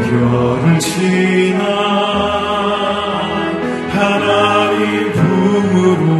고개를 지나 하나님 품으로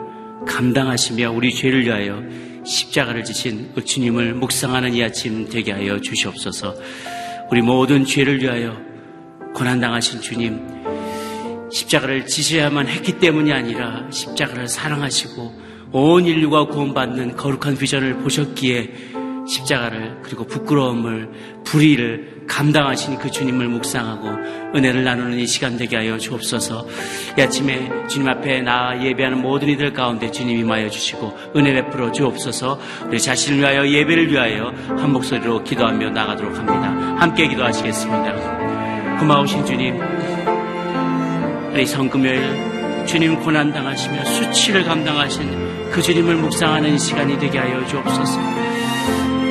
감당하시며 우리 죄를 위하여 십자가를 지신 주님을 묵상하는 이 아침 되게 하여 주시옵소서. 우리 모든 죄를 위하여 고난당하신 주님, 십자가를 지셔야만 했기 때문이 아니라 십자가를 사랑하시고 온 인류가 구원받는 거룩한 비전을 보셨기에 십자가를 그리고 부끄러움을 불의를 감당하신 그 주님을 묵상하고 은혜를 나누는 이 시간 되게 하여 주옵소서. 이 아침에 주님 앞에 나 예배하는 모든 이들 가운데 주님 임하여 주시고 은혜 베풀어 주옵소서. 우리 자신을 위하여 예배를 위하여 한 목소리로 기도하며 나가도록 합니다. 함께 기도하시겠습니다. 고마우신 주님, 우리 성금요일 주님 고난 당하시며 수치를 감당하신 그 주님을 묵상하는 시간이 되게 하여 주옵소서.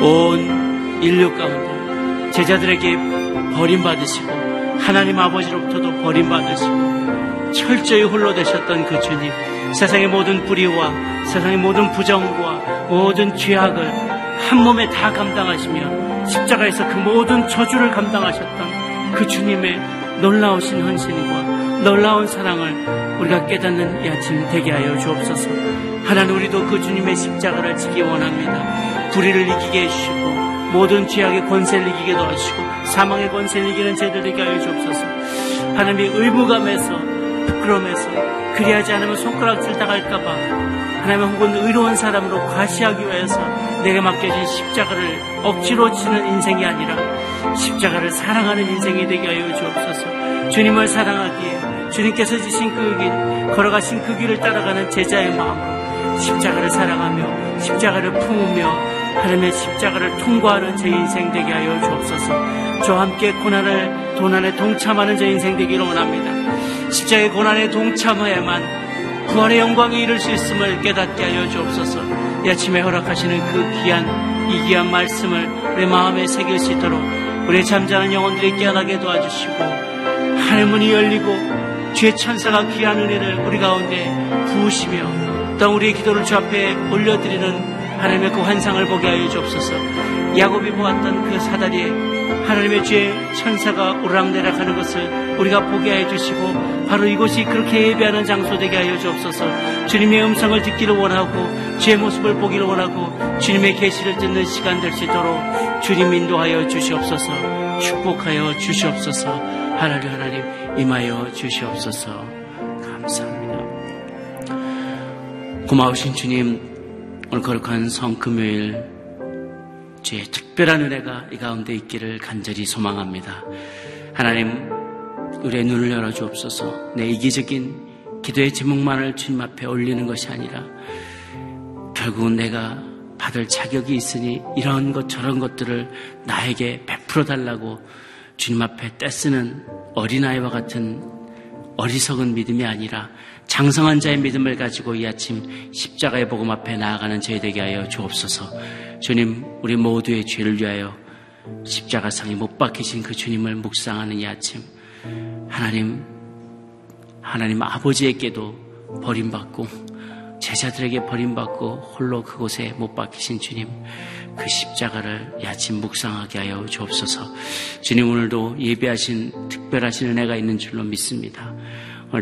온 인류 가운데 제자들에게 버림받으시고 하나님 아버지로부터도 버림받으시고 철저히 홀로 되셨던 그 주님 세상의 모든 불의와 세상의 모든 부정과 모든 죄악을 한 몸에 다 감당하시며 십자가에서 그 모든 저주를 감당하셨던 그 주님의 놀라우신 헌신과 놀라운 사랑을 우리가 깨닫는 이 아침 되게 하여 주옵소서. 하나님 우리도 그 주님의 십자가를 지기 원합니다. 불의를 이기게 해주시고 모든 죄악의 권세를 이기게 도와주시고 사망의 권세를 이기는 죄들 되게 하여 주옵소서. 하나님의 의무감에서 부끄러움에서 그리하지 않으면 손가락질 당할까봐 하나님 혹은 의로운 사람으로 과시하기 위해서 내게 맡겨진 십자가를 억지로 치는 인생이 아니라 십자가를 사랑하는 인생이 되게 하여 주옵소서. 주님을 사랑하기에 주님께서 지신 그 길, 걸어가신 그 길을 따라가는 제자의 마음으로 십자가를 사랑하며 십자가를 품으며 하나님의 십자가를 통과하는 제 인생 되게 하여 주옵소서. 저와 함께 고난을 도난에 동참하는 제 인생 되기를 원합니다. 십자가의 고난에 동참해야만 구원의 영광에 이를 수 있음을 깨닫게 하여 주옵소서. 이 아침에 허락하시는 그 귀한 이 귀한 말씀을 우리 마음에 새길 수 있도록 우리 잠자는 영혼들이 깨어나게 도와주시고 하늘 문이 열리고 주의 천사가 귀한 은혜를 우리 가운데 부으시며 또 우리의 기도를 주 앞에 올려드리는 하나님의 그 환상을 보게 하여 주옵소서. 야곱이 보았던 그 사다리에 하나님의 주의 천사가 오락내락하는 것을 우리가 보게 하여 주시고 바로 이곳이 그렇게 예배하는 장소 되게 하여 주옵소서. 주님의 음성을 듣기를 원하고 주의 모습을 보기를 원하고 주님의 계시를 듣는 시간 될 수 있도록 주님 인도하여 주시옵소서. 축복하여 주시옵소서. 하나님 하나님 임하여 주시옵소서. 감사합니다. 고마우신 주님 오늘 거룩한 성금요일 주의 특별한 은혜가 이 가운데 있기를 간절히 소망합니다. 하나님 우리의 눈을 열어 주옵소서. 내 이기적인 기도의 제목만을 주님 앞에 올리는 것이 아니라 결국은 내가 받을 자격이 있으니 이런 것 저런 것들을 나에게 베풀어 달라고 주님 앞에 떼쓰는 어린아이와 같은 어리석은 믿음이 아니라 장성한 자의 믿음을 가지고 이 아침 십자가의 복음 앞에 나아가는 저희 되게 하여 주옵소서. 주님, 우리 모두의 죄를 위하여 십자가상에 못 박히신 그 주님을 묵상하는 이 아침, 하나님, 하나님 아버지에게도 버림받고 제자들에게 버림받고 홀로 그곳에 못 박히신 주님, 그 십자가를 이 아침 묵상하게 하여 주옵소서. 주님 오늘도 예배하신 특별하신 은혜가 있는 줄로 믿습니다.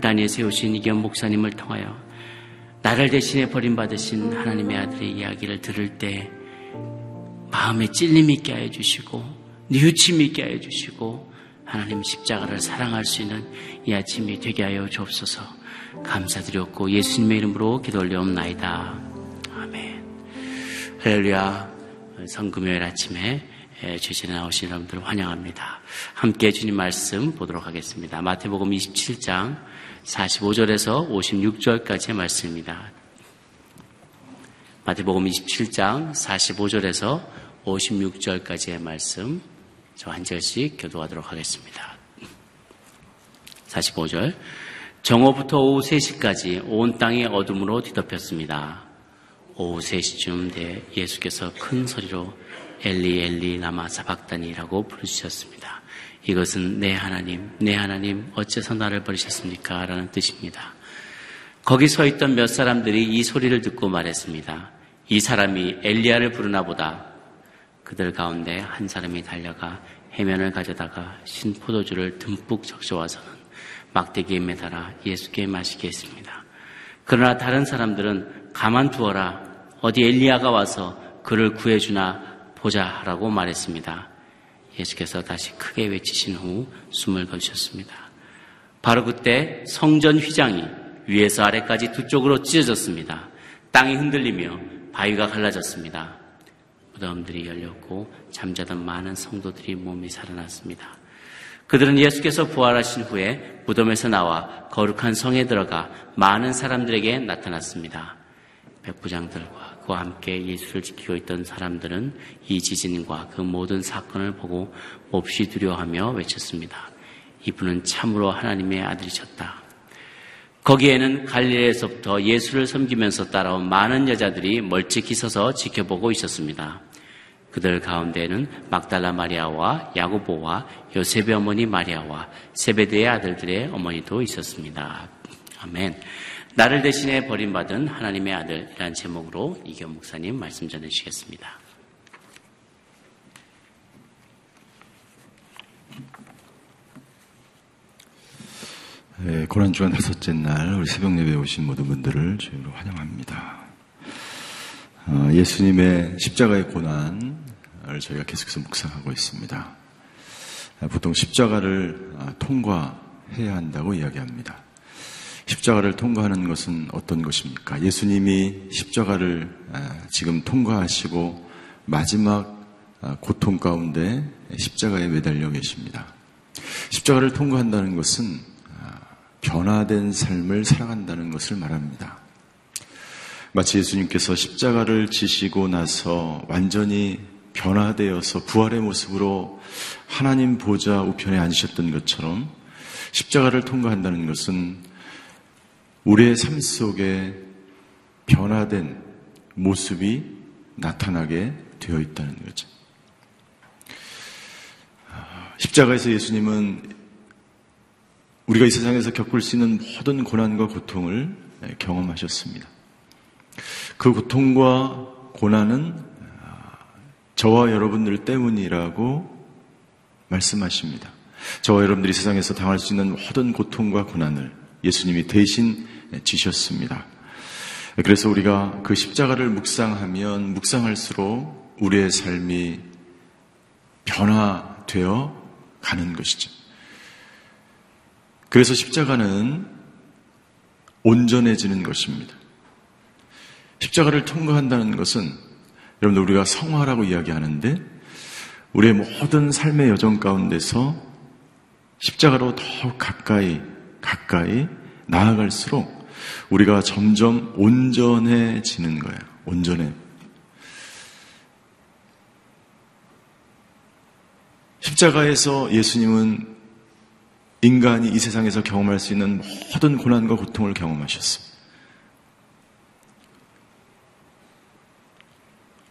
단위에 세우신 이견 목사님을 통하여 나를 대신에 버림받으신 하나님의 아들의 이야기를 들을 때 마음에 찔림 있게 하여 주시고 뉘우침 있게 하여 주시고 하나님 십자가를 사랑할 수 있는 이 아침이 되게 하여 주옵소서 감사드렸고 예수님의 이름으로 기도 올려옵나이다. 아멘. 할렐루야 성금요일 아침에 주신에 나오신 여러분들 환영합니다. 함께 주님 말씀 보도록 하겠습니다. 마태복음 27장 45절에서 56절까지의 말씀입니다. 마태복음 27장 45절에서 56절까지의 말씀 저 한 절씩 교도하도록 하겠습니다. 45절 정오부터 오후 3시까지 온 땅이 어둠으로 뒤덮였습니다. 오후 3시쯤 돼 예수께서 큰 소리로 엘리 엘리 나마 사박다니라고 부르셨습니다. 이것은 내 하나님, 내 하나님 어째서 나를 버리셨습니까? 라는 뜻입니다. 거기 서 있던 몇 사람들이 이 소리를 듣고 말했습니다. 이 사람이 엘리야를 부르나 보다. 그들 가운데 한 사람이 달려가 해면을 가져다가 신 포도주를 듬뿍 적셔와서는 막대기에 매달아 예수께 마시게 했습니다. 그러나 다른 사람들은 가만 두어라. 어디 엘리야가 와서 그를 구해주나 보자라고 말했습니다. 예수께서 다시 크게 외치신 후 숨을 거두셨습니다. 바로 그때 성전 휘장이 위에서 아래까지 두 쪽으로 찢어졌습니다. 땅이 흔들리며 바위가 갈라졌습니다. 무덤들이 열렸고 잠자던 많은 성도들이 몸이 살아났습니다. 그들은 예수께서 부활하신 후에 무덤에서 나와 거룩한 성에 들어가 많은 사람들에게 나타났습니다. 백부장들과 그와 함께 예수를 지키고 있던 사람들은 이 지진과 그 모든 사건을 보고 몹시 두려워하며 외쳤습니다. 이분은 참으로 하나님의 아들이셨다. 거기에는 갈릴리에서부터 예수를 섬기면서 따라온 많은 여자들이 멀찍이 서서 지켜보고 있었습니다. 그들 가운데는 막달라 마리아와 야고보와 요셉의 어머니 마리아와 세베드의 아들들의 어머니도 있었습니다. 아멘. 나를 대신해 버림받은 하나님의 아들이란 제목으로 이경 목사님 말씀 전해주시겠습니다. 네, 고난주간 다섯째 날 우리 새벽 예배 오신 모든 분들을 주님으로 환영합니다. 어, 예수님의 십자가의 고난을 저희가 계속해서 묵상하고 있습니다. 보통 십자가를 아, 통과해야 한다고 이야기합니다. 십자가를 통과하는 것은 어떤 것입니까? 예수님이 십자가를 아, 지금 통과하시고 마지막 아, 고통 가운데 십자가에 매달려 계십니다. 십자가를 통과한다는 것은 변화된 삶을 살아간다는 것을 말합니다. 마치 예수님께서 십자가를 지시고 나서 완전히 변화되어서 부활의 모습으로 하나님 보좌 우편에 앉으셨던 것처럼 십자가를 통과한다는 것은 우리의 삶 속에 변화된 모습이 나타나게 되어 있다는 거죠. 십자가에서 예수님은 우리가 이 세상에서 겪을 수 있는 모든 고난과 고통을 경험하셨습니다. 그 고통과 고난은 저와 여러분들 때문이라고 말씀하십니다. 저와 여러분들이 세상에서 당할 수 있는 모든 고통과 고난을 예수님이 대신 지셨습니다. 그래서 우리가 그 십자가를 묵상하면 묵상할수록 우리의 삶이 변화되어 가는 것이죠. 그래서 십자가는 온전해지는 것입니다. 십자가를 통과한다는 것은 여러분들 우리가 성화라고 이야기하는데 우리의 모든 삶의 여정 가운데서 십자가로 더 가까이 가까이 나아갈수록 우리가 점점 온전해지는 거예요. 온전해. 십자가에서 예수님은 인간이 이 세상에서 경험할 수 있는 모든 고난과 고통을 경험하셨습니다.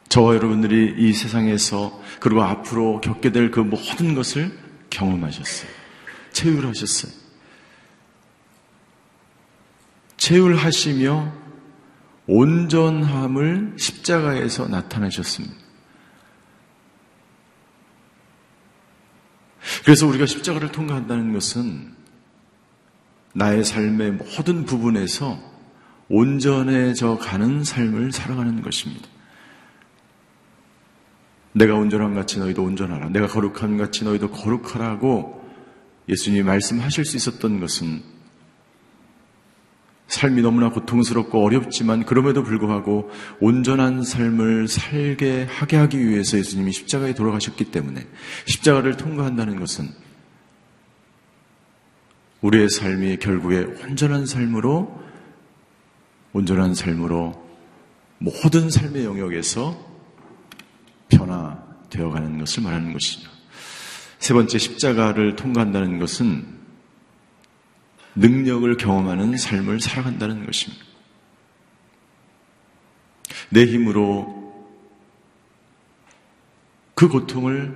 저와 여러분들이 이 세상에서 그리고 앞으로 겪게 될 그 모든 것을 경험하셨어요. 체휼하셨어요. 체휼하시며 온전함을 십자가에서 나타내셨습니다. 그래서 우리가 십자가를 통과한다는 것은 나의 삶의 모든 부분에서 온전해져 가는 삶을 살아가는 것입니다. 내가 온전한 같이 너희도 온전하라. 내가 거룩한 같이 너희도 거룩하라고 예수님이 말씀하실 수 있었던 것은 삶이 너무나 고통스럽고 어렵지만 그럼에도 불구하고 온전한 삶을 살게 하게 하기 위해서 예수님이 십자가에 돌아가셨기 때문에 십자가를 통과한다는 것은 우리의 삶이 결국에 온전한 삶으로 온전한 삶으로 모든 삶의 영역에서 변화되어 가는 것을 말하는 것이죠. 세 번째 십자가를 통과한다는 것은 능력을 경험하는 삶을 살아간다는 것입니다. 내 힘으로 그 고통을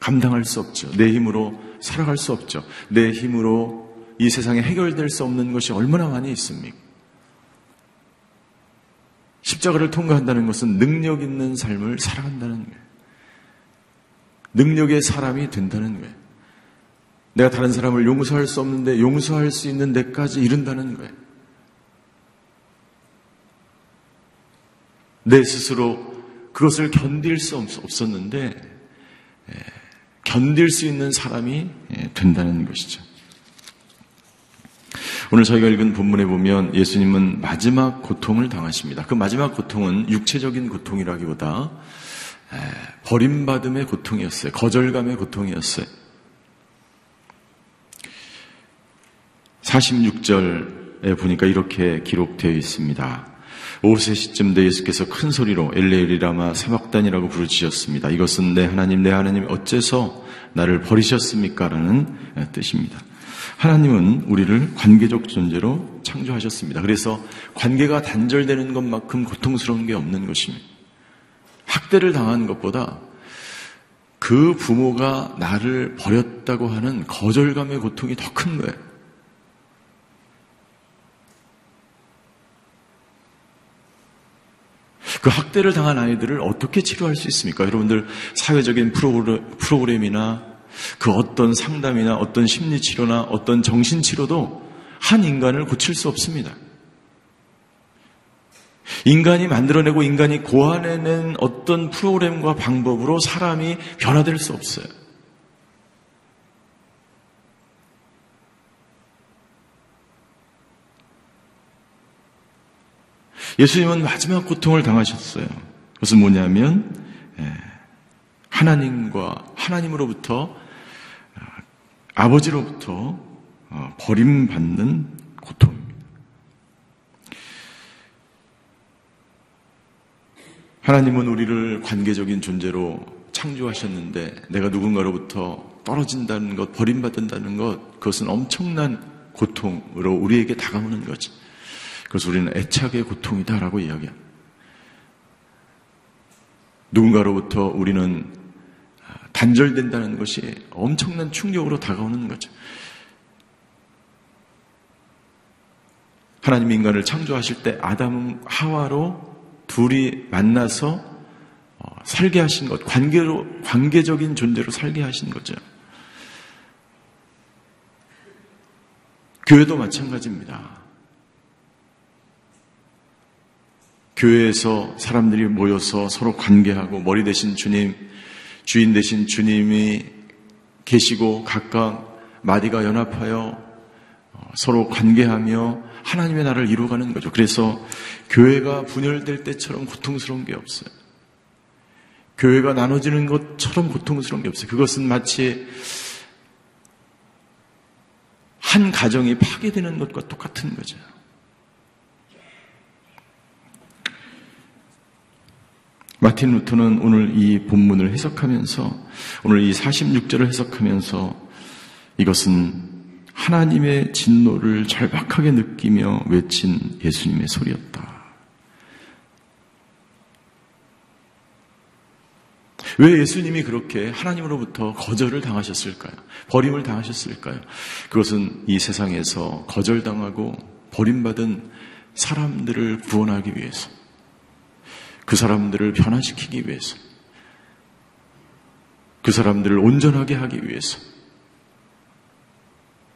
감당할 수 없죠. 내 힘으로 살아갈 수 없죠. 내 힘으로 이 세상에 해결될 수 없는 것이 얼마나 많이 있습니까? 십자가를 통과한다는 것은 능력 있는 삶을 살아간다는 거예요. 능력의 사람이 된다는 거예요. 내가 다른 사람을 용서할 수 없는데 용서할 수 있는 데까지 이른다는 거예요. 내 스스로 그것을 견딜 수 없었는데 예, 견딜 수 있는 사람이 예, 된다는 것이죠. 오늘 저희가 읽은 본문에 보면 예수님은 마지막 고통을 당하십니다. 그 마지막 고통은 육체적인 고통이라기보다 버림받음의 고통이었어요. 거절감의 고통이었어요. 46절에 보니까 이렇게 기록되어 있습니다. 오세 시쯤 때 예수께서 큰 소리로 엘레리라마 사막단이라고 부르짖었습니다. 이것은 내 하나님 내 하나님 어째서 나를 버리셨습니까? 라는 뜻입니다. 하나님은 우리를 관계적 존재로 창조하셨습니다. 그래서 관계가 단절되는 것만큼 고통스러운 게 없는 것입니다. 학대를 당하는 것보다 그 부모가 나를 버렸다고 하는 거절감의 고통이 더 큰 거예요. 그 학대를 당한 아이들을 어떻게 치료할 수 있습니까? 여러분들 사회적인 프로그램이나 그 어떤 상담이나 어떤 심리치료나 어떤 정신치료도 한 인간을 고칠 수 없습니다. 인간이 만들어내고 인간이 고안해낸 어떤 프로그램과 방법으로 사람이 변화될 수 없어요. 예수님은 마지막 고통을 당하셨어요. 그것은 뭐냐면 예, 하나님과 하나님으로부터 아버지로부터 어, 버림받는 고통입니다. 하나님은 우리를 관계적인 존재로 창조하셨는데 내가 누군가로부터 떨어진다는 것, 버림받는다는 것, 그것은 엄청난 고통으로 우리에게 다가오는 거지. 그래서 우리는 애착의 고통이다라고 이야기합니다. 누군가로부터 우리는 단절된다는 것이 엄청난 충격으로 다가오는 거죠. 하나님 인간을 창조하실 때 아담 하와로 둘이 만나서 어, 살게 하신 것, 관계로, 관계적인 존재로 살게 하신 거죠. 교회도 마찬가지입니다. 교회에서 사람들이 모여서 서로 관계하고 머리 대신 주님, 주인 되신 주님이 계시고 각각 마디가 연합하여 어, 서로 관계하며 하나님의 나라를 이루어가는 거죠. 그래서 교회가 분열될 때처럼 고통스러운 게 없어요. 교회가 나눠지는 것처럼 고통스러운 게 없어요. 그것은 마치 한 가정이 파괴되는 것과 똑같은 거죠. 마틴 루터는 오늘 이 본문을 해석하면서 오늘 이 46절을 해석하면서 이것은 하나님의 진노를 절박하게 느끼며 외친 예수님의 소리였다. 왜 예수님이 그렇게 하나님으로부터 거절을 당하셨을까요? 버림을 당하셨을까요? 그것은 이 세상에서 거절당하고 버림받은 사람들을 구원하기 위해서 그 사람들을 변화시키기 위해서, 그 사람들을 온전하게 하기 위해서,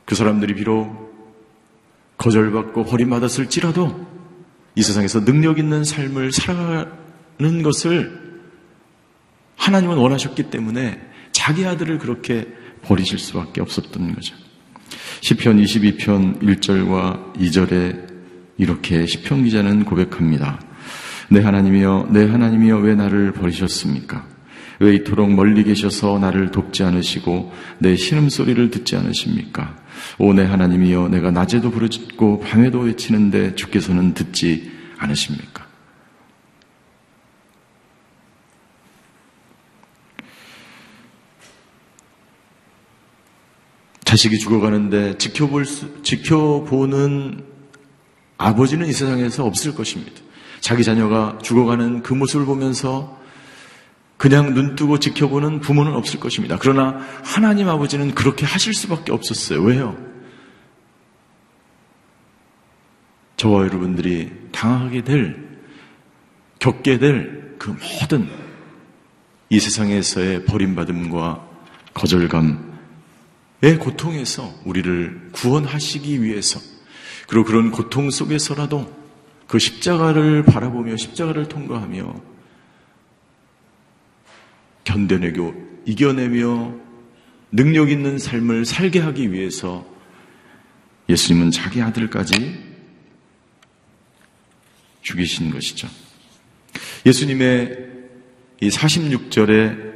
그 사람들이 비록 거절받고 버림받았을지라도 이 세상에서 능력 있는 삶을 살아가는 것을 하나님은 원하셨기 때문에 자기 아들을 그렇게 버리실 수밖에 없었던 거죠. 시편 22편 1절과 2절에 이렇게 시편 기자는 고백합니다. 내 하나님이여, 내 하나님이여 왜 나를 버리셨습니까? 왜 이토록 멀리 계셔서 나를 돕지 않으시고 내 신음소리를 듣지 않으십니까? 오, 내 하나님이여, 내가 낮에도 부르짖고 밤에도 외치는데 주께서는 듣지 않으십니까? 자식이 죽어가는데 지켜볼 수, 지켜보는 아버지는 이 세상에서 없을 것입니다. 자기 자녀가 죽어가는 그 모습을 보면서 그냥 눈 뜨고 지켜보는 부모는 없을 것입니다. 그러나 하나님 아버지는 그렇게 하실 수밖에 없었어요. 왜요? 저와 여러분들이 당하게 될 겪게 될 그 모든 이 세상에서의 버림받음과 거절감의 고통에서 우리를 구원하시기 위해서 그리고 그런 고통 속에서라도 그 십자가를 바라보며 십자가를 통과하며 견뎌내고 이겨내며 능력 있는 삶을 살게 하기 위해서 예수님은 자기 아들까지 죽이신 것이죠. 예수님의 이 46절의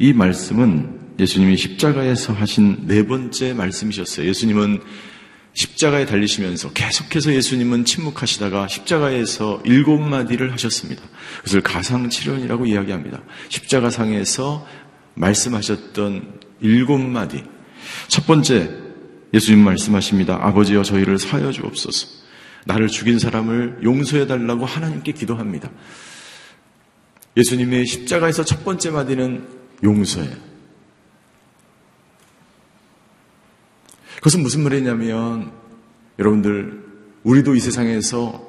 이 말씀은 예수님이 십자가에서 하신 네 번째 말씀이셨어요. 예수님은 십자가에 달리시면서 계속해서 예수님은 침묵하시다가 십자가에서 일곱 마디를 하셨습니다. 그것을 가상칠언이라고 이야기합니다. 십자가상에서 말씀하셨던 일곱 마디. 첫 번째, 예수님 말씀하십니다. 아버지여 저희를 사여 주옵소서. 나를 죽인 사람을 용서해 달라고 하나님께 기도합니다. 예수님의 십자가에서 첫 번째 마디는 용서예 그것은 무슨 말이냐면 여러분들 우리도 이 세상에서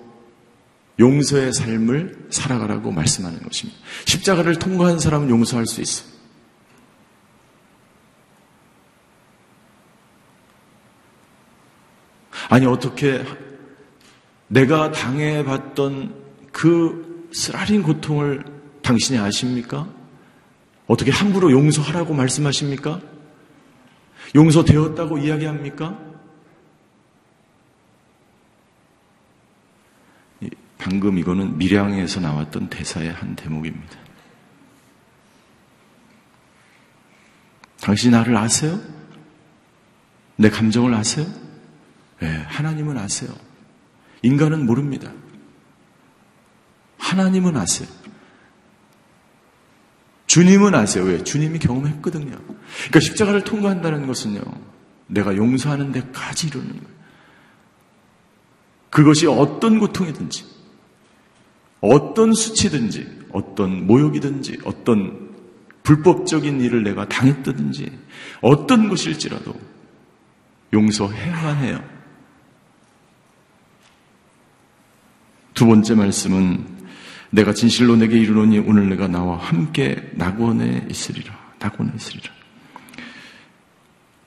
용서의 삶을 살아가라고 말씀하는 것입니다. 십자가를 통과한 사람은 용서할 수 있어. 아니 어떻게 내가 당해봤던 그 쓰라린 고통을 당신이 아십니까? 어떻게 함부로 용서하라고 말씀하십니까? 용서되었다고 이야기합니까? 방금 이거는 밀양에서 나왔던 대사의 한 대목입니다. 당신 나를 아세요? 내 감정을 아세요? 네, 하나님은 아세요. 인간은 모릅니다. 하나님은 아세요. 주님은 아세요. 왜? 주님이 경험했거든요. 그러니까 십자가를 통과한다는 것은요. 내가 용서하는 데까지 이르는 거예요. 그것이 어떤 고통이든지, 어떤 수치든지, 어떤 모욕이든지, 어떤 불법적인 일을 내가 당했다든지, 어떤 것일지라도 용서해야만 해요. 두 번째 말씀은 내가 진실로 내게 이르노니 오늘 내가 나와 함께 낙원에 있으리라. 낙원에 있으리라.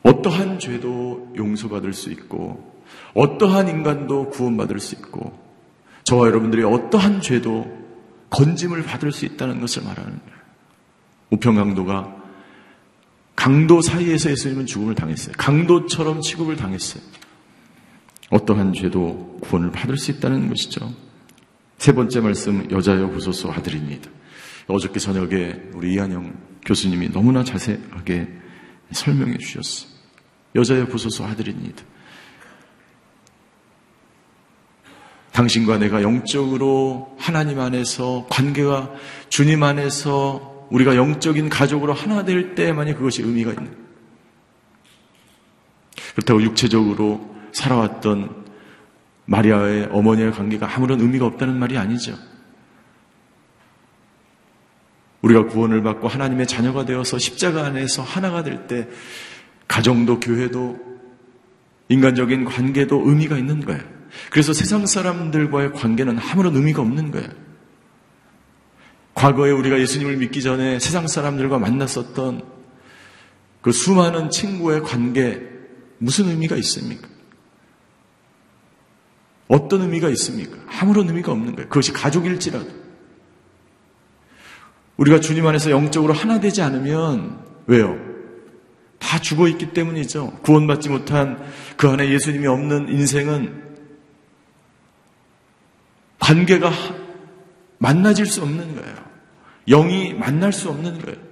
어떠한 죄도 용서받을 수 있고 어떠한 인간도 구원받을 수 있고 저와 여러분들이 어떠한 죄도 건짐을 받을 수 있다는 것을 말하는 거예요. 우평강도가 강도 사이에서 예수님은 죽음을 당했어요. 강도처럼 취급을 당했어요. 어떠한 죄도 구원을 받을 수 있다는 것이죠. 세 번째 말씀 여자여 부소서 아들입니다. 어저께 저녁에 우리 이한영 교수님이 너무나 자세하게 설명해 주셨어. 여자여 부소서 아들입니다. 당신과 내가 영적으로 하나님 안에서 관계가 주님 안에서 우리가 영적인 가족으로 하나 될 때만이 그것이 의미가 있는. 그렇다고 육체적으로 살아왔던 마리아의 어머니의 관계가 아무런 의미가 없다는 말이 아니죠. 우리가 구원을 받고 하나님의 자녀가 되어서 십자가 안에서 하나가 될 때 가정도 교회도 인간적인 관계도 의미가 있는 거예요. 그래서 세상 사람들과의 관계는 아무런 의미가 없는 거예요. 과거에 우리가 예수님을 믿기 전에 세상 사람들과 만났었던 그 수많은 친구의 관계 무슨 의미가 있습니까? 어떤 의미가 있습니까? 아무런 의미가 없는 거예요. 그것이 가족일지라도. 우리가 주님 안에서 영적으로 하나 되지 않으면 왜요? 다 죽어 있기 때문이죠. 구원받지 못한 그 안에 예수님이 없는 인생은 관계가 만나질 수 없는 거예요. 영이 만날 수 없는 거예요.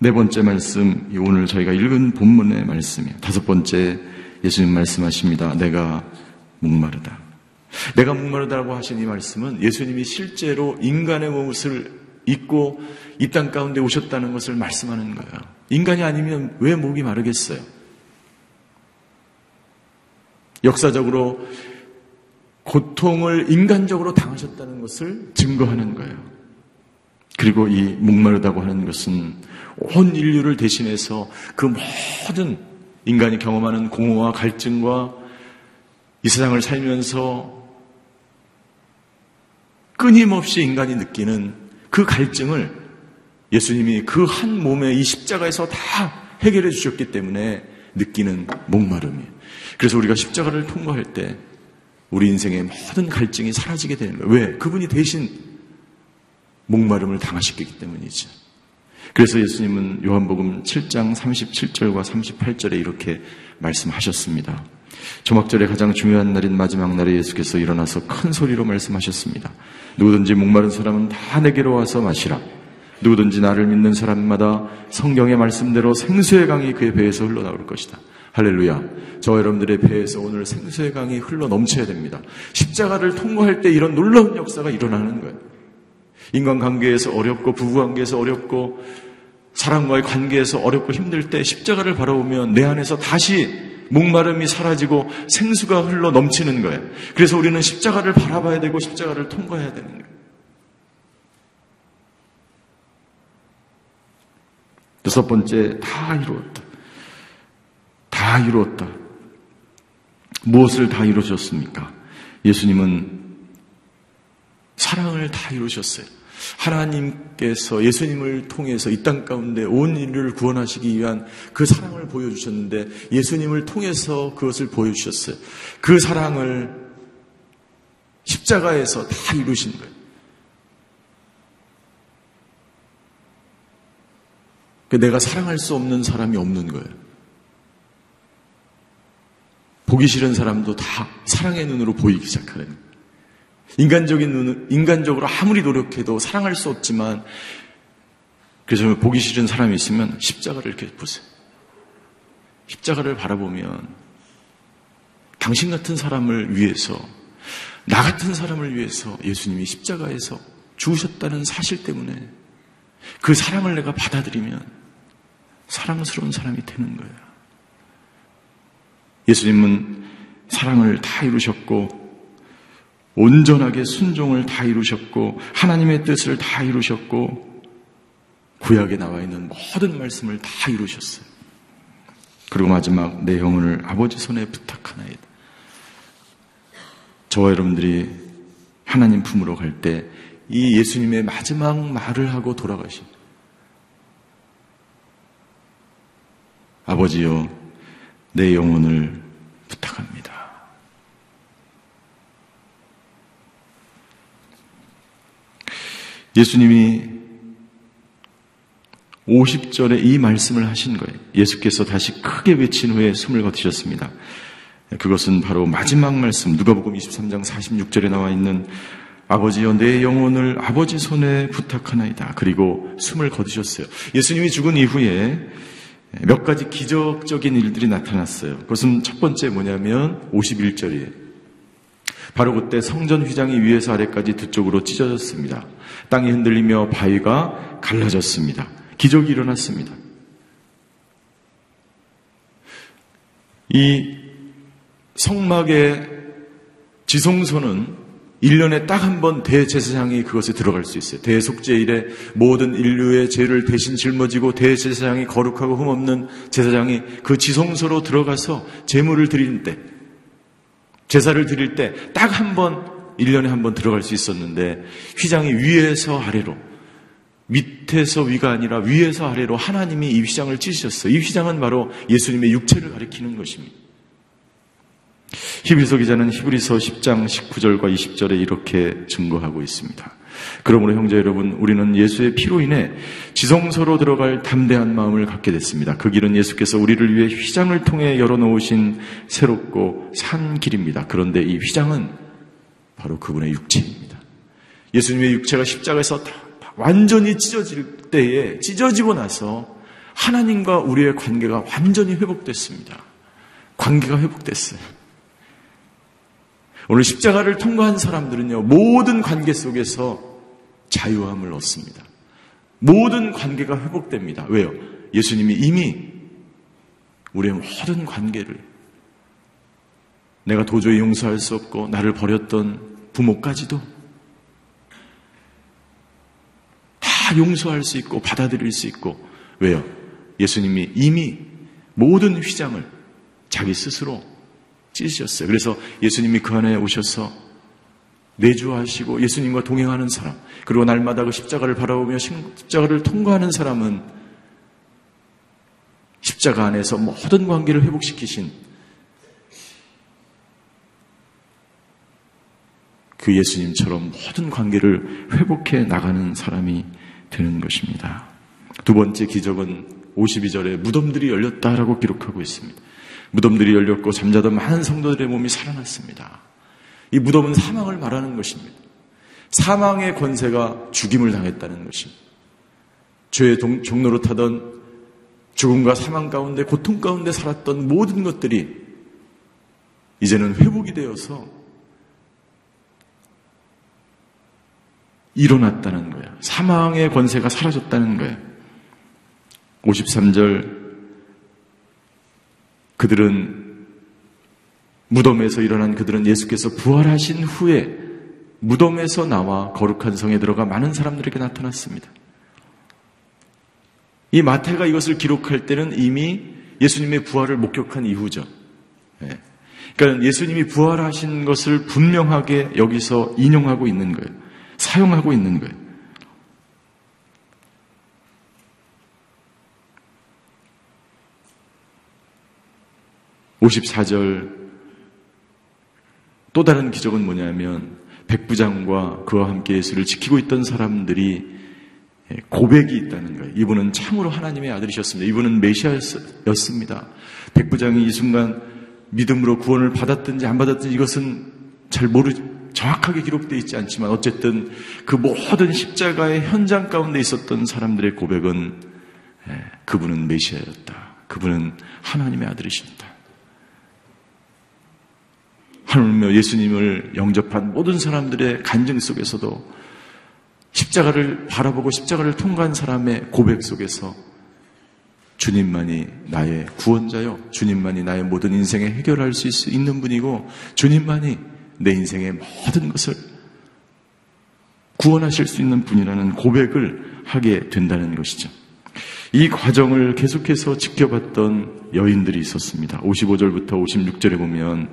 네 번째 말씀, 오늘 저희가 읽은 본문의 말씀이에요. 다섯 번째, 예수님 말씀하십니다. 내가 목마르다. 내가 목마르다라고 하신 이 말씀은 예수님이 실제로 인간의 모습을 입고 이 땅 가운데 오셨다는 것을 말씀하는 거예요. 인간이 아니면 왜 목이 마르겠어요? 역사적으로 고통을 인간적으로 당하셨다는 것을 증거하는 거예요. 그리고 이 목마르다고 하는 것은 온 인류를 대신해서 그 모든 인간이 경험하는 공허와 갈증과 이 세상을 살면서 끊임없이 인간이 느끼는 그 갈증을 예수님이 그 한 몸에 이 십자가에서 다 해결해 주셨기 때문에 느끼는 목마름이에요. 그래서 우리가 십자가를 통과할 때 우리 인생의 모든 갈증이 사라지게 되는 거예요. 왜? 그분이 대신 목마름을 당하셨기 때문이죠. 그래서 예수님은 요한복음 7장 37절과 38절에 이렇게 말씀하셨습니다. 조막절의 가장 중요한 날인 마지막 날에 예수께서 일어나서 큰 소리로 말씀하셨습니다. 누구든지 목마른 사람은 다 내게로 와서 마시라. 누구든지 나를 믿는 사람마다 성경의 말씀대로 생수의 강이 그의 배에서 흘러나올 것이다. 할렐루야. 저 여러분들의 배에서 오늘 생수의 강이 흘러 넘쳐야 됩니다. 십자가를 통과할 때 이런 놀라운 역사가 일어나는 거예요. 인간관계에서 어렵고 부부관계에서 어렵고 사람과의 관계에서 어렵고 힘들 때 십자가를 바라보면 내 안에서 다시 목마름이 사라지고 생수가 흘러 넘치는 거예요. 그래서 우리는 십자가를 바라봐야 되고 십자가를 통과해야 되는 거예요. 여섯 번째, 다 이루었다. 다 이루었다. 무엇을 다 이루셨습니까? 예수님은 사랑을 다 이루셨어요. 하나님께서 예수님을 통해서 이 땅 가운데 온 인류를 구원하시기 위한 그 사랑을 보여주셨는데 예수님을 통해서 그것을 보여주셨어요. 그 사랑을 십자가에서 다 이루신 거예요. 그 내가 사랑할 수 없는 사람이 없는 거예요. 보기 싫은 사람도 다 사랑의 눈으로 보이기 시작하는 거예요. 인간적인 눈, 인간적으로 아무리 노력해도 사랑할 수 없지만, 그래서 보기 싫은 사람이 있으면 십자가를 이렇게 보세요. 십자가를 바라보면, 당신 같은 사람을 위해서, 나 같은 사람을 위해서 예수님이 십자가에서 죽으셨다는 사실 때문에 그 사랑을 내가 받아들이면 사랑스러운 사람이 되는 거예요. 예수님은 사랑을 다 이루셨고 온전하게 순종을 다 이루셨고 하나님의 뜻을 다 이루셨고 구약에 나와 있는 모든 말씀을 다 이루셨어요. 그리고 마지막 내 영혼을 아버지 손에 부탁하나이다. 저와 여러분들이 하나님 품으로 갈 때 이 예수님의 마지막 말을 하고 돌아가신 아버지요 내 영혼을 부탁합니다. 예수님이 50절에 이 말씀을 하신 거예요. 예수께서 다시 크게 외친 후에 숨을 거두셨습니다. 그것은 바로 마지막 말씀, 누가복음 23장 46절에 나와 있는 아버지여 내 영혼을 아버지 손에 부탁하나이다. 그리고 숨을 거두셨어요. 예수님이 죽은 이후에 몇 가지 기적적인 일들이 나타났어요. 그것은 첫 번째 뭐냐면 51절이에요. 바로 그때 성전 휘장이 위에서 아래까지 두 쪽으로 찢어졌습니다. 땅이 흔들리며 바위가 갈라졌습니다. 기적이 일어났습니다. 이 성막의 지성소는 1년에 딱 한 번 대제사장이 그것에 들어갈 수 있어요. 대속제일에 모든 인류의 죄를 대신 짊어지고 대제사장이 거룩하고 흠없는 제사장이 그 지성소로 들어가서 제물을 드리는 때 제사를 드릴 때 딱 한 번, 1년에 한 번 들어갈 수 있었는데 휘장이 위에서 아래로 밑에서 위가 아니라 위에서 아래로 하나님이 이 휘장을 찢으셨어요. 이 휘장은 바로 예수님의 육체를 가리키는 것입니다. 히브리서 기자는 히브리서 10장 19절과 20절에 이렇게 증거하고 있습니다. 그러므로 형제 여러분, 우리는 예수의 피로 인해 지성소로 들어갈 담대한 마음을 갖게 됐습니다. 그 길은 예수께서 우리를 위해 휘장을 통해 열어놓으신 새롭고 산 길입니다. 그런데 이 휘장은 바로 그분의 육체입니다. 예수님의 육체가 십자가에서 완전히 찢어질 때에 찢어지고 나서 하나님과 우리의 관계가 완전히 회복됐습니다. 관계가 회복됐어요. 오늘 십자가를 통과한 사람들은요, 모든 관계 속에서 자유함을 얻습니다. 모든 관계가 회복됩니다. 왜요? 예수님이 이미 우리의 모든 관계를 내가 도저히 용서할 수 없고 나를 버렸던 부모까지도 다 용서할 수 있고 받아들일 수 있고 왜요? 예수님이 이미 모든 휘장을 자기 스스로 찢으셨어요. 그래서 예수님이 그 안에 오셔서 내주하시고 예수님과 동행하는 사람, 그리고 날마다 그 십자가를 바라보며 십자가를 통과하는 사람은 십자가 안에서 모든 관계를 회복시키신 그 예수님처럼 모든 관계를 회복해 나가는 사람이 되는 것입니다. 두 번째 기적은 52절에 무덤들이 열렸다라고 기록하고 있습니다. 무덤들이 열렸고 잠자던 많은 성도들의 몸이 살아났습니다. 이 무덤은 사망을 말하는 것입니다. 사망의 권세가 죽임을 당했다는 것입니다. 죄의 종로로 타던 죽음과 사망 가운데 고통 가운데 살았던 모든 것들이 이제는 회복이 되어서 일어났다는 거야. 사망의 권세가 사라졌다는 거야. 53절 그들은 무덤에서 일어난 그들은 예수께서 부활하신 후에 무덤에서 나와 거룩한 성에 들어가 많은 사람들에게 나타났습니다. 이 마태가 이것을 기록할 때는 이미 예수님의 부활을 목격한 이후죠. 예. 그러니까 예수님이 부활하신 것을 분명하게 여기서 인용하고 있는 거예요. 사용하고 있는 거예요. (54절) 또 다른 기적은 뭐냐면 백부장과 그와 함께 예수를 지키고 있던 사람들이 고백이 있다는 거예요. 이분은 참으로 하나님의 아들이셨습니다. 이분은 메시아였습니다. 백부장이 이 순간 믿음으로 구원을 받았든지 안 받았든지 이것은 잘 모르, 정확하게 기록되어 있지 않지만 어쨌든 그 모든 십자가의 현장 가운데 있었던 사람들의 고백은 예, 그분은 메시아였다. 그분은 하나님의 아들이셨다. 하물며 예수님을 영접한 모든 사람들의 간증 속에서도 십자가를 바라보고 십자가를 통과한 사람의 고백 속에서 주님만이 나의 구원자요. 주님만이 나의 모든 인생에 해결할 수 있는 분이고 주님만이 내 인생의 모든 것을 구원하실 수 있는 분이라는 고백을 하게 된다는 것이죠. 이 과정을 계속해서 지켜봤던 여인들이 있었습니다. 55절부터 56절에 보면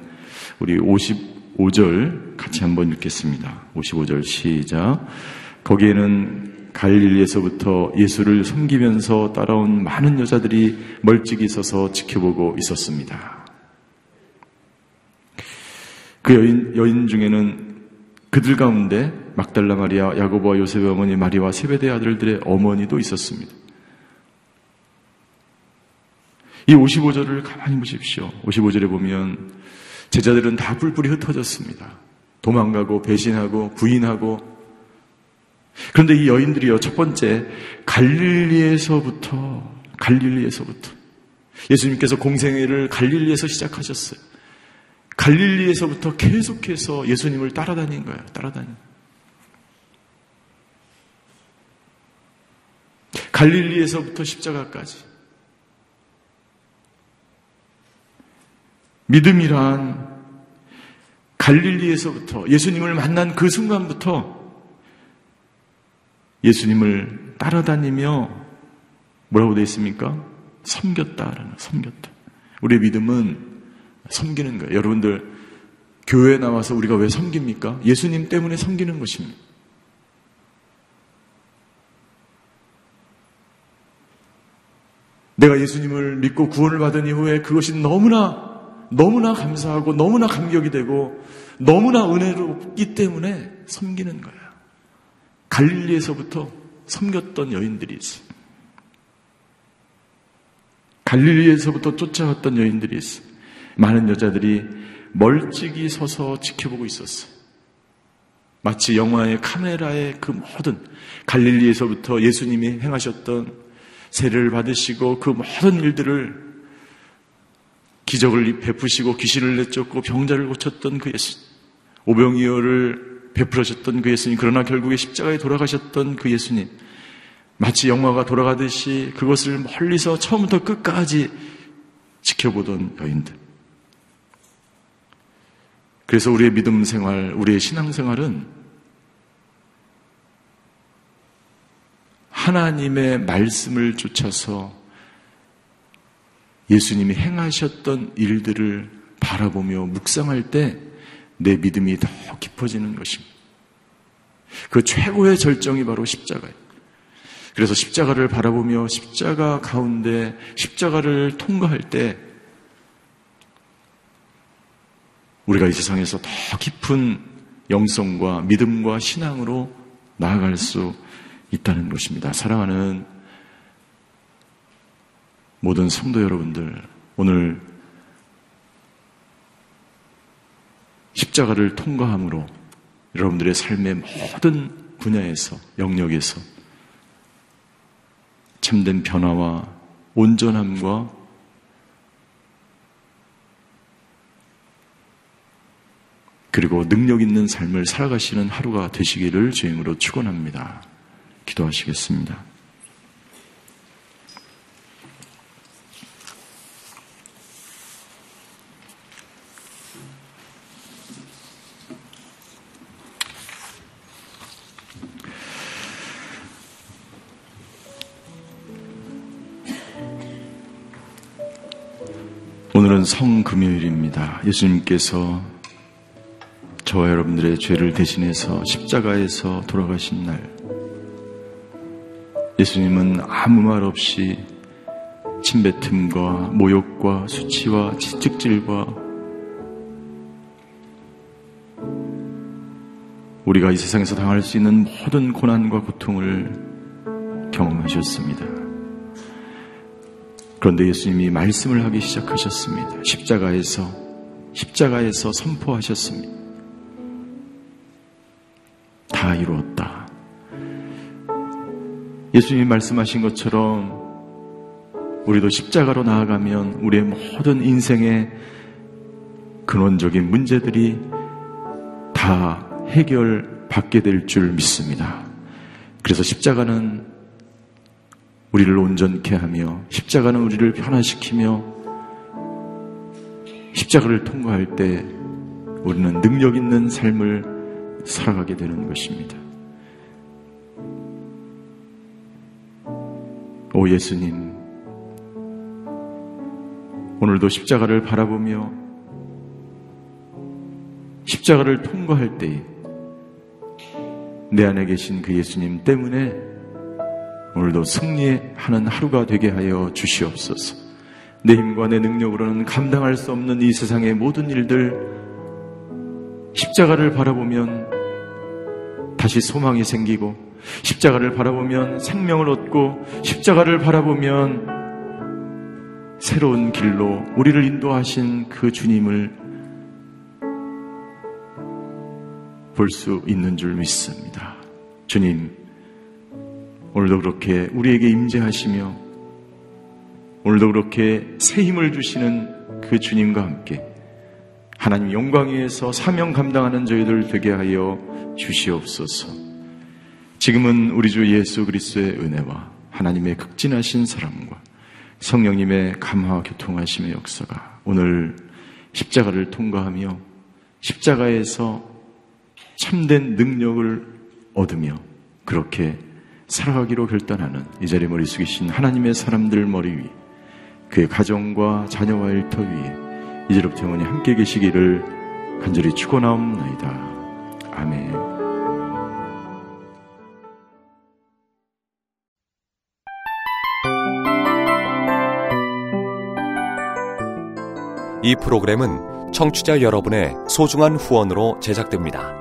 우리 55절 같이 한번 읽겠습니다. 55절 시작. 거기에는 갈릴리에서부터 예수를 섬기면서 따라온 많은 여자들이 멀찍이 서서 지켜보고 있었습니다. 그 여인, 여인 중에는 그들 가운데 막달라 마리아, 야고보와 요셉의 어머니 마리와 세베대 아들들의 어머니도 있었습니다. 이 55절을 가만히 보십시오. 55절에 보면 제자들은 다 뿔뿔이 흩어졌습니다. 도망가고 배신하고 부인하고 그런데 이 여인들이요 첫 번째 갈릴리에서부터 갈릴리에서부터 예수님께서 공생애를 갈릴리에서 시작하셨어요. 갈릴리에서부터 계속해서 예수님을 따라다닌 거예요. 따라다닌. 갈릴리에서부터 십자가까지. 믿음이란 갈릴리에서부터 예수님을 만난 그 순간부터 예수님을 따라다니며 뭐라고 되어 있습니까? 섬겼다라는 섬겼다. 우리의 믿음은 섬기는 거예요. 여러분들 교회에 나와서 우리가 왜 섬깁니까? 예수님 때문에 섬기는 것입니다. 내가 예수님을 믿고 구원을 받은 이후에 그것이 너무나 너무나 감사하고 너무나 감격이 되고 너무나 은혜롭기 때문에 섬기는 거예요. 갈릴리에서부터 섬겼던 여인들이 있어요. 갈릴리에서부터 쫓아왔던 여인들이 있어요. 많은 여자들이 멀찍이 서서 지켜보고 있었어요. 마치 영화의 카메라의 그 모든 갈릴리에서부터 예수님이 행하셨던 세례를 받으시고 그 모든 일들을 기적을 베푸시고 귀신을 내쫓고 병자를 고쳤던 그 예수 오병이어를 베풀으셨던 그 예수님 그러나 결국에 십자가에 돌아가셨던 그 예수님 마치 영화가 돌아가듯이 그것을 멀리서 처음부터 끝까지 지켜보던 여인들 그래서 우리의 믿음 생활, 우리의 신앙 생활은 하나님의 말씀을 쫓아서 예수님이 행하셨던 일들을 바라보며 묵상할 때 내 믿음이 더 깊어지는 것입니다. 그 최고의 절정이 바로 십자가예요. 그래서 십자가를 바라보며 십자가 가운데 십자가를 통과할 때 우리가 이 세상에서 더 깊은 영성과 믿음과 신앙으로 나아갈 수 있다는 것입니다. 사랑하는 모든 성도 여러분들, 오늘 십자가를 통과함으로 여러분들의 삶의 모든 분야에서, 영역에서 참된 변화와 온전함과 그리고 능력 있는 삶을 살아가시는 하루가 되시기를 주임으로 축원합니다. 기도하시겠습니다. 오늘은 성금요일입니다. 예수님께서 저와 여러분들의 죄를 대신해서 십자가에서 돌아가신 날, 예수님은 아무 말 없이 침뱉음과 모욕과 수치와 지적질과 우리가 이 세상에서 당할 수 있는 모든 고난과 고통을 경험하셨습니다. 그런데 예수님이 말씀을 하기 시작하셨습니다. 십자가에서, 십자가에서 선포하셨습니다. 다 이루었다. 예수님이 말씀하신 것처럼 우리도 십자가로 나아가면 우리의 모든 인생의 근원적인 문제들이 다 해결받게 될 줄 믿습니다. 그래서 십자가는 우리를 온전케 하며 십자가는 우리를 변화시키며 십자가를 통과할 때 우리는 능력 있는 삶을 살아가게 되는 것입니다. 오 예수님, 오늘도 십자가를 바라보며 십자가를 통과할 때에 내 안에 계신 그 예수님 때문에 오늘도 승리하는 하루가 되게 하여 주시옵소서. 내 힘과 내 능력으로는 감당할 수 없는 이 세상의 모든 일들 십자가를 바라보면 다시 소망이 생기고 십자가를 바라보면 생명을 얻고 십자가를 바라보면 새로운 길로 우리를 인도하신 그 주님을 볼 수 있는 줄 믿습니다. 주님, 오늘도 그렇게 우리에게 임재하시며 오늘도 그렇게 새 힘을 주시는 그 주님과 함께 하나님 영광 위에서 사명 감당하는 저희들 되게 하여 주시옵소서. 지금은 우리 주 예수 그리스도의 은혜와 하나님의 극진하신 사랑과 성령님의 감화 교통하심의 역사가 오늘 십자가를 통과하며 십자가에서 참된 능력을 얻으며 그렇게 살아가기로 결단하는 이 자리 머리 숙이신 하나님의 사람들 머리 위 그의 가정과 자녀와 일터 위에 이제부터 영원히 함께 계시기를 간절히 축원하옵나이다. 아멘. 이 프로그램은 청취자 여러분의 소중한 후원으로 제작됩니다.